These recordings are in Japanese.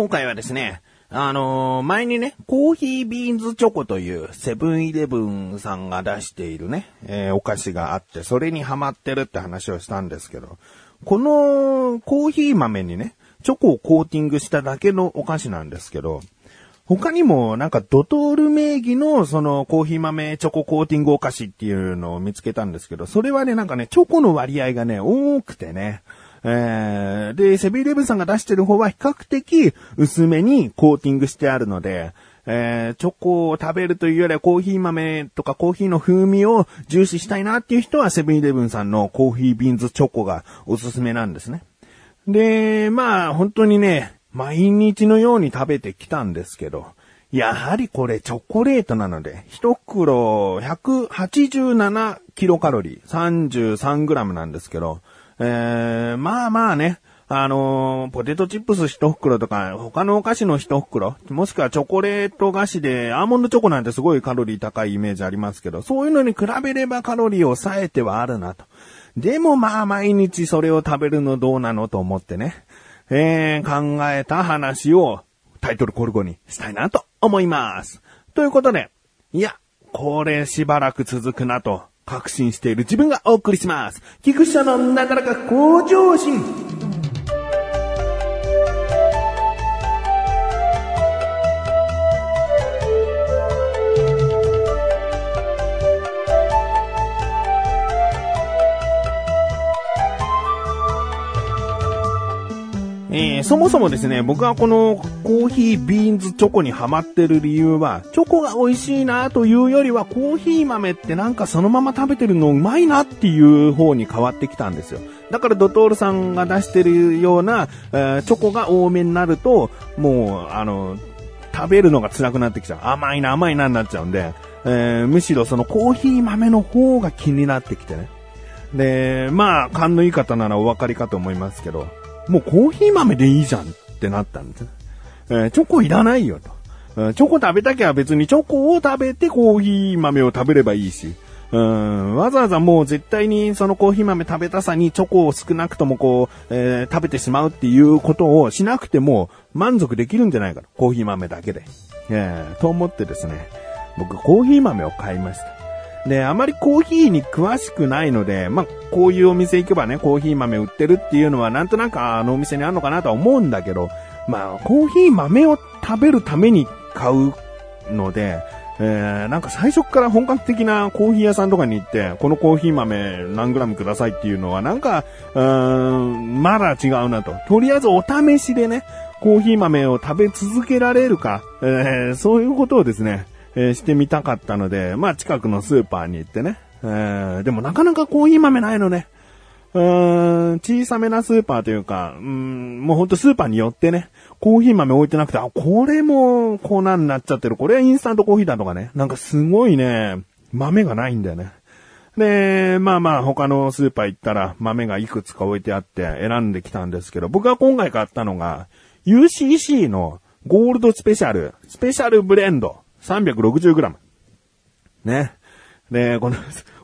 今回はですね、あのー前にね、コーヒービーンズチョコというセブンイレブンさんが出しているね、えーお菓子があって、それにハマってるって話をしたんですけど、このコーヒー豆にね、チョコをコーティングしただけのお菓子なんですけど、他にもなんかドトール名義のそのコーヒー豆チョココーティングお菓子っていうのを見つけたんですけど、それはね、なんかね、チョコの割合がね、多くてね、えー、で、セブンイレブンさんが出してる方は比較的薄めにコーティングしてあるので、えー、チョコを食べるというよりはコーヒー豆とかコーヒーの風味を重視したいなっていう人はセブンイレブンさんのコーヒービーンズチョコがおすすめなんですね。で、まあ本当にね、毎日のように食べてきたんですけど、やはりこれチョコレートなので、一袋187キロカロリー、33グラムなんですけど、えー、まあまあね、あのーポテトチップス一袋とか、他のお菓子の一袋、もしくはチョコレート菓子で、アーモンドチョコなんてすごいカロリー高いイメージありますけど、そういうのに比べればカロリーを抑えてはあるなと。でもまあ毎日それを食べるのどうなのと思ってね、えー、考えた話をタイトルコルゴにしたいなと思います。ということで、いや、これしばらく続くなと確信している自分がお送りします。菊池のなだらか向上心。ーそもそもですね、僕はこのコーヒービーンズチョコにハマってる理由は、チョコが美味しいなというよりは、コーヒー豆ってなんかそのまま食べてるのうまいなっていう方に変わってきたんですよ。だからドトールさんが出してるような、えーチョコが多めになると、もう、あの、食べるのが辛くなってきちゃう。甘いな甘いなになっちゃうんで、えーむしろそのコーヒー豆の方が気になってきてね。で、まあ、勘のいい方ならお分かりかと思いますけど、もうコーヒー豆でいいじゃんってなったんです。えーチョコいらないよと。えチョコ食べたきゃ別にチョコを食べてコーヒー豆を食べればいいし、うん、わざわざもう絶対にそのコーヒー豆食べたさにチョコを少なくともこう、えー食べてしまうっていうことをしなくても満足できるんじゃないかと。コーヒー豆だけで。えーと思ってですね、僕コーヒー豆を買いました。で、あまりコーヒーに詳しくないので、まあ、こういうお店行けばね、コーヒー豆売ってるっていうのはなんとなくあのお店にあるのかなとは思うんだけど、まあ、コーヒー豆を食べるために買うので、えー、なんか最初から本格的なコーヒー屋さんとかに行って、このコーヒー豆何グラムくださいっていうのはなんか、うーん、まだ違うなと。とりあえずお試しでね、コーヒー豆を食べ続けられるか、えー、そういうことをですね、えーしてみたかったので、まあ近くのスーパーに行ってね。えーでもなかなかコーヒー豆ないのね。うーん、小さめなスーパーというか、うん、もうほんとスーパーによってね、コーヒー豆置いてなくて、あ、これも粉になっちゃってる。これはインスタントコーヒーだとかね。なんかすごいね、豆がないんだよね。で、まあまあ他のスーパー行ったら豆がいくつか置いてあって選んできたんですけど、僕が今回買ったのが UCC のゴールドスペシャル、スペシャルブレンド 360g。ね。で、この、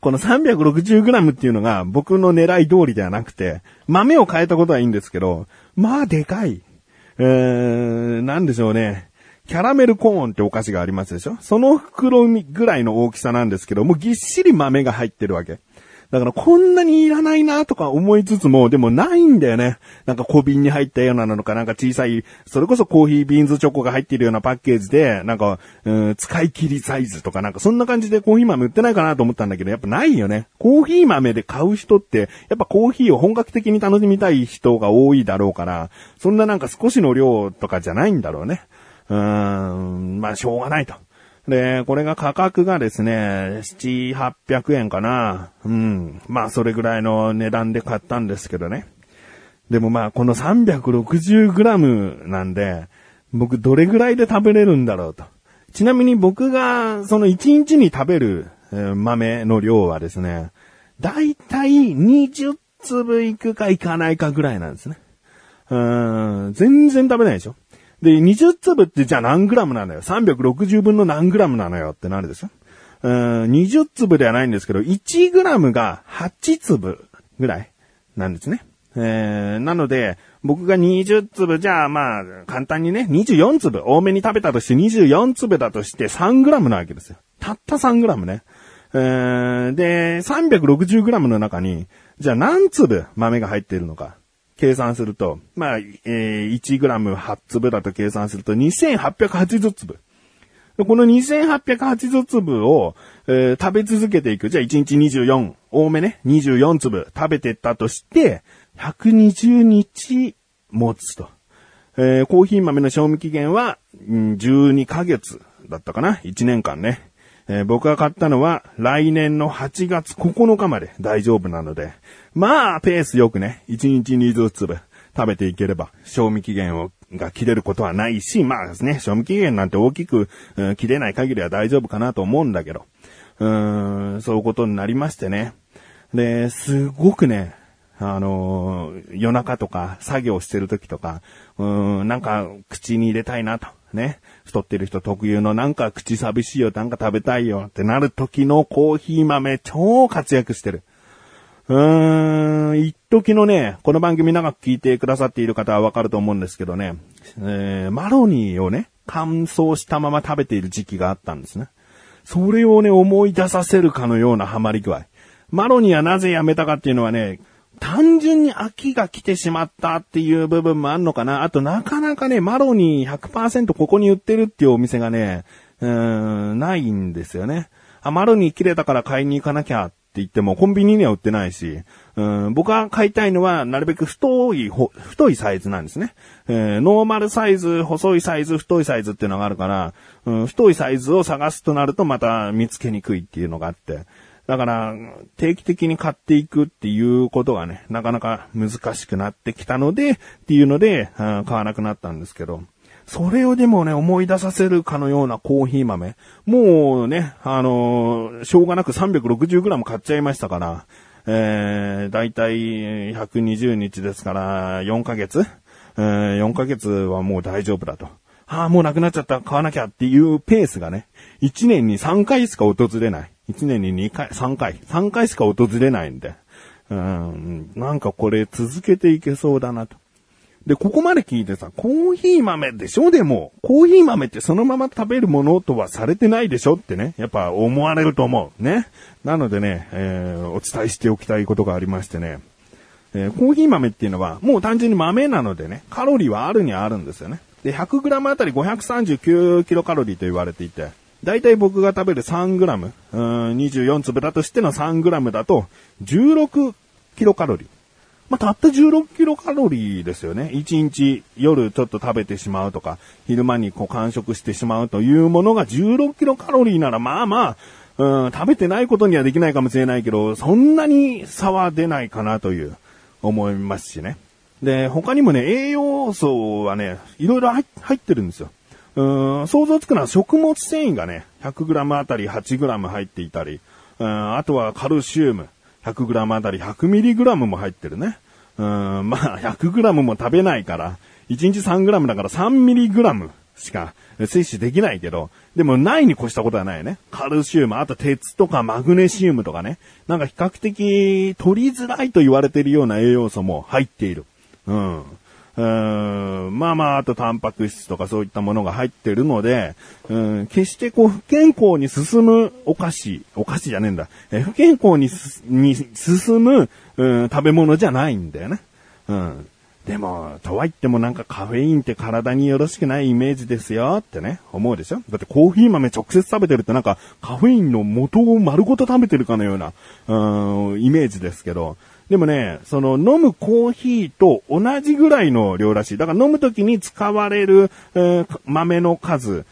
この 360g っていうのが僕の狙い通りではなくて、豆を変えたことはいいんですけど、まあでかい。えー、なんでしょうね。キャラメルコーンってお菓子がありますでしょ？その袋ぐらいの大きさなんですけど、もうぎっしり豆が入ってるわけ。だからこんなにいらないなとか思いつつも、でもないんだよね。なんか小瓶に入ったようなのか、なんか小さい、それこそコーヒービーンズチョコが入っているようなパッケージで、なんか、うん、使い切りサイズとかなんかそんな感じでコーヒー豆売ってないかなと思ったんだけど、やっぱないよね。コーヒー豆で買う人って、やっぱコーヒーを本格的に楽しみたい人が多いだろうから、そんななんか少しの量とかじゃないんだろうね。うーん、まあしょうがないと。で、これが価格がですね、7、800円かな。うん。まあ、それぐらいの値段で買ったんですけどね。でもまあ、この 360g なんで、僕どれぐらいで食べれるんだろうと。ちなみに僕が、その1日に食べる豆の量はですね、だいたい20粒いくかいかないかぐらいなんですね。うん、全然食べないでしょで、20粒ってじゃあ何グラムなのよ ?360 分の何グラムなのよってなるでしょうん、20粒ではないんですけど、1グラムが8粒ぐらいなんですね。えー、なので、僕が20粒、じゃあまあ、簡単にね、24粒、多めに食べたとして24粒だとして3グラムなわけですよ。たった3グラムね。えー、で、360グラムの中に、じゃあ何粒豆が入っているのか。計算すると、まあ、えー、1グラム8粒だと計算すると2880粒。この2880粒を、えー、食べ続けていく。じゃあ1日24、多めね、24粒食べてったとして、120日持つと。えー、コーヒー豆の賞味期限は、うん、12ヶ月だったかな ?1 年間ね。えー、僕が買ったのは来年の8月9日まで大丈夫なので、まあ、ペースよくね、1日20粒食べていければ、賞味期限をが切れることはないし、まあですね、賞味期限なんて大きく、うん、切れない限りは大丈夫かなと思うんだけど、うーん、そういうことになりましてね。で、すごくね、あのー、夜中とか作業してる時とか、うん、なんか口に入れたいなと。ね。太ってる人特有のなんか口寂しいよ、なんか食べたいよってなる時のコーヒー豆超活躍してる。うーん、一時のね、この番組長く聞いてくださっている方はわかると思うんですけどね、えー、マロニーをね、乾燥したまま食べている時期があったんですね。それをね、思い出させるかのようなハマり具合。マロニーはなぜやめたかっていうのはね、単純に秋が来てしまったっていう部分もあんのかな。あとなかなかね、マロニー100%ここに売ってるっていうお店がね、うーん、ないんですよね。あ、マロニー切れたから買いに行かなきゃって言ってもコンビニには売ってないし、うん、僕が買いたいのはなるべく太い、太いサイズなんですね。えー、ノーマルサイズ、細いサイズ、太いサイズっていうのがあるから、うん、太いサイズを探すとなるとまた見つけにくいっていうのがあって、だから、定期的に買っていくっていうことがね、なかなか難しくなってきたので、っていうので、うん、買わなくなったんですけど、それをでもね、思い出させるかのようなコーヒー豆。もうね、あのー、しょうがなく 360g 買っちゃいましたから、えー、だいたい120日ですから、4ヶ月、えー、4ヶ月はもう大丈夫だと。ああ、もうなくなっちゃった、買わなきゃっていうペースがね、1年に3回しか訪れない。1年に2回、3回、3回しか訪れないんで、うん、なんかこれ続けていけそうだなと。で、ここまで聞いてさ、コーヒー豆でしょ？でも、コーヒー豆ってそのまま食べるものとはされてないでしょってね、やっぱ思われると思う。ね。なのでね、えー、お伝えしておきたいことがありましてね、えー、コーヒー豆っていうのは、もう単純に豆なのでね、カロリーはあるにはあるんですよね。で、100g あたり539キロカロリーと言われていて、だいたい僕が食べる 3g、うん、24粒だとしての 3g だと、16キロカロリー。まあ、たった16キロカロリーですよね。1日夜ちょっと食べてしまうとか、昼間にこう完食してしまうというものが16キロカロリーならまあまあ、うん、食べてないことにはできないかもしれないけど、そんなに差は出ないかなという思いますしね。で、他にもね、栄養素はね、いろいろ入ってるんですよ。うん、想像つくのは食物繊維がね、100g あたり 8g 入っていたり、うん、あとはカルシウム、100g あたり 100mg も入ってるね。うん、まあ、100g も食べないから、1日 3g だから 3mg しか摂取できないけど、でもないに越したことはないよね。カルシウム、あと鉄とかマグネシウムとかね。なんか比較的取りづらいと言われているような栄養素も入っている。うん。うん、まあまあ、あとタンパク質とかそういったものが入ってるので、うん、決してこう不健康に進むお菓子、お菓子じゃねえんだ。え不健康に進む、うん、食べ物じゃないんだよね。うん。でも、とは言ってもなんかカフェインって体によろしくないイメージですよ。ってね、思うでしょ？だってコーヒー豆直接食べてるってなんかカフェインの元を丸ごと食べてるかのような、うん、イメージですけど、でもね、その飲むコーヒーと同じぐらいの量らしい。だから飲む時に使われる、えー、豆の数。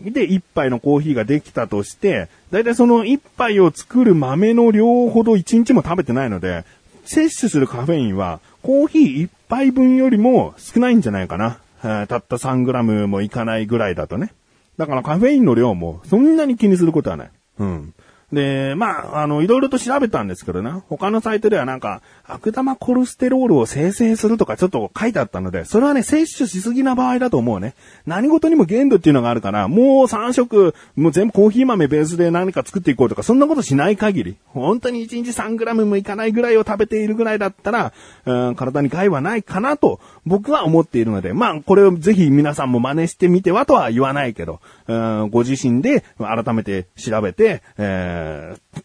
で一杯のコーヒーができたとして、だいたいその一杯を作る豆の量ほど一日も食べてないので、摂取するカフェインはコーヒー一杯分よりも少ないんじゃないかな。たった 3g もいかないぐらいだとね。だからカフェインの量もそんなに気にすることはない。うん。で、まあ、あの、いろいろと調べたんですけどね、他のサイトではなんか、悪玉コルステロールを生成するとかちょっと書いてあったので、それはね、摂取しすぎな場合だと思うね。何事にも限度っていうのがあるから、もう3食、もう全部コーヒー豆ベースで何か作っていこうとか、そんなことしない限り、本当に1日3グラムもいかないぐらいを食べているぐらいだったら、うん、体に害はないかなと、僕は思っているので、まあ、これをぜひ皆さんも真似してみてはとは言わないけど、うん、ご自身で改めて調べて、えー、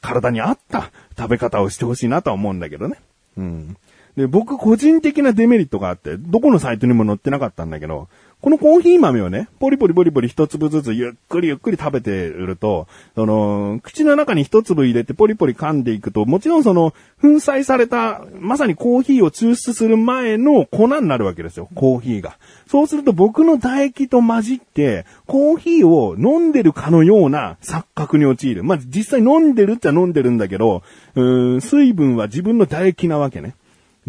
体に合った食べ方をしてほしいなとは思うんだけどね。うん。で、僕個人的なデメリットがあって、どこのサイトにも載ってなかったんだけど、このコーヒー豆をね、ポリポリポリポリ一粒ずつゆっくりゆっくり食べてると、その、口の中に一粒入れてポリポリ噛んでいくと、もちろんその、粉砕された、まさにコーヒーを抽出する前の粉になるわけですよ、コーヒーが。そうすると僕の唾液と混じって、コーヒーを飲んでるかのような錯覚に陥る。まあ、実際飲んでるっちゃ飲んでるんだけど、うーん、水分は自分の唾液なわけね。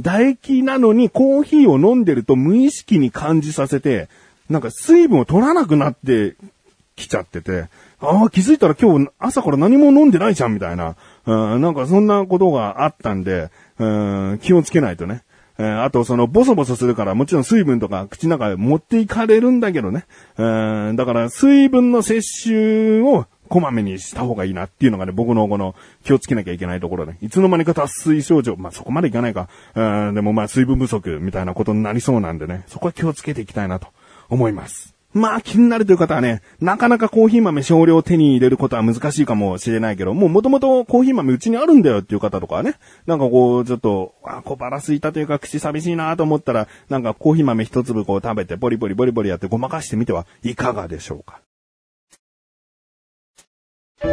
唾液なのにコーヒーを飲んでると無意識に感じさせて、なんか水分を取らなくなってきちゃってて、ああ、気づいたら今日朝から何も飲んでないじゃんみたいな、うん、なんかそんなことがあったんで、うん、気をつけないとね。えー、あと、その、ボソボソするから、もちろん水分とか口の中で持っていかれるんだけどね。うん、だから、水分の摂取をこまめにした方がいいなっていうのがね、僕のこの気をつけなきゃいけないところで、いつの間にか脱水症状、まあそこまでいかないか、うん、でもまあ水分不足みたいなことになりそうなんでね、そこは気をつけていきたいなと思います。まあ気になるという方はね、なかなかコーヒー豆少量手に入れることは難しいかもしれないけど、もう元々コーヒー豆うちにあるんだよっていう方とかはね、なんかこう、ちょっと、あ、小腹空いたというか口寂しいなと思ったら、なんかコーヒー豆一粒こう食べて、ボリボリボリボリやってごまかしてみてはいかがでしょうか。エン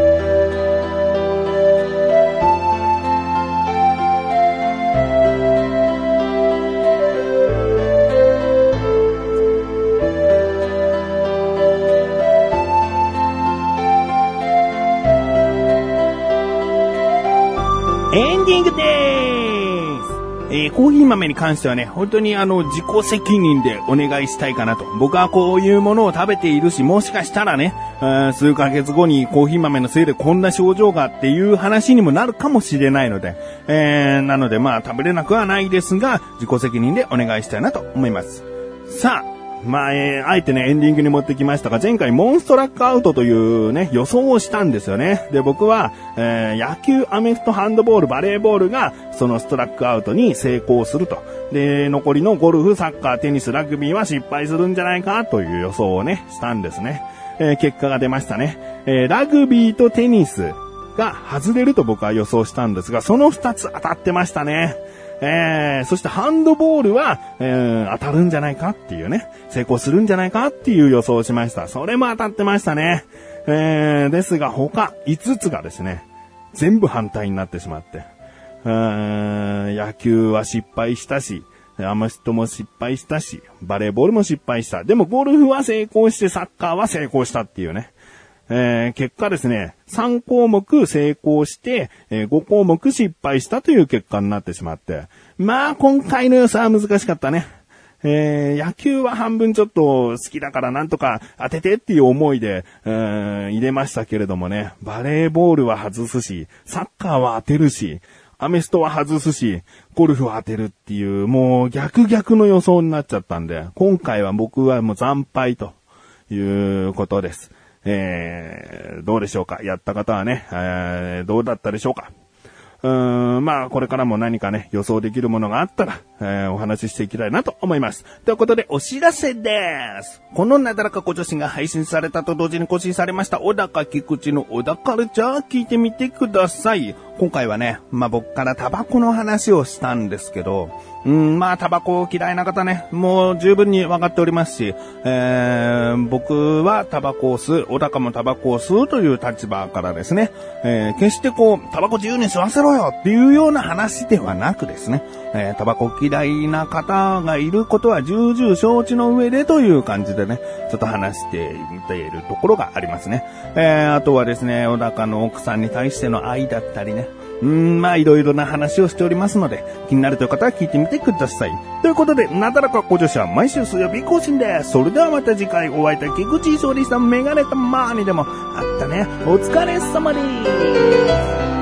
ディングです。えー、コーヒー豆に関してはね、本当にあの、自己責任でお願いしたいかなと。僕はこういうものを食べているし、もしかしたらね、数ヶ月後にコーヒー豆のせいでこんな症状がっていう話にもなるかもしれないので、えー、なのでまあ食べれなくはないですが、自己責任でお願いしたいなと思います。さあ、まあ、えー、あえてね、エンディングに持ってきましたが、前回モンストラックアウトというね、予想をしたんですよね。で、僕は、えー、野球、アメフト、ハンドボール、バレーボールが、そのストラックアウトに成功すると。で、残りのゴルフ、サッカー、テニス、ラグビーは失敗するんじゃないかという予想をね、したんですね。えー、結果が出ましたね。えー、ラグビーとテニスが外れると僕は予想したんですが、その二つ当たってましたね。えー、そしてハンドボールは、えー、当たるんじゃないかっていうね、成功するんじゃないかっていう予想をしました。それも当たってましたね。えー、ですが他5つがですね、全部反対になってしまって、うーん野球は失敗したし、アマシトも失敗したし、バレーボールも失敗した。でもゴルフは成功してサッカーは成功したっていうね。えー、結果ですね、3項目成功して、えー、5項目失敗したという結果になってしまって。まあ、今回の予想は難しかったね。えー、野球は半分ちょっと好きだからなんとか当ててっていう思いで、えー、入れましたけれどもね、バレーボールは外すし、サッカーは当てるし、アメストは外すし、ゴルフは当てるっていう、もう逆逆の予想になっちゃったんで、今回は僕はもう惨敗ということです。えー、どうでしょうか？やった方はね、えー、どうだったでしょうか？うーん、まあ、これからも何かね、予想できるものがあったら、えー、お話ししていきたいなと思います。ということで、お知らせです。このなだらかご女子が配信されたと同時に更新されました、小高菊池の小高カルチャー聞いてみてください。今回はね、まあ、僕からタバコの話をしたんですけど、うん、まあ、タバコ嫌いな方ね、もう十分に分かっておりますし、えー、僕はタバコを吸う、小高もタバコを吸うという立場からですね、えー、決してこう、タバコ自由に吸わせろよっていうような話ではなくですね、えー、タバコ嫌いな方がいることは重々承知の上でという感じでね、ちょっと話してみているところがありますね。えー、あとはですね、小高の奥さんに対しての愛だったりね、うーん、まあいろいろな話をしておりますので、気になるという方は聞いてみてください。ということで、なだらかご女子は毎週水曜日更新です。それではまた次回お会いいたい菊池勝利さん、メガネたまーにでもあったね。お疲れ様です。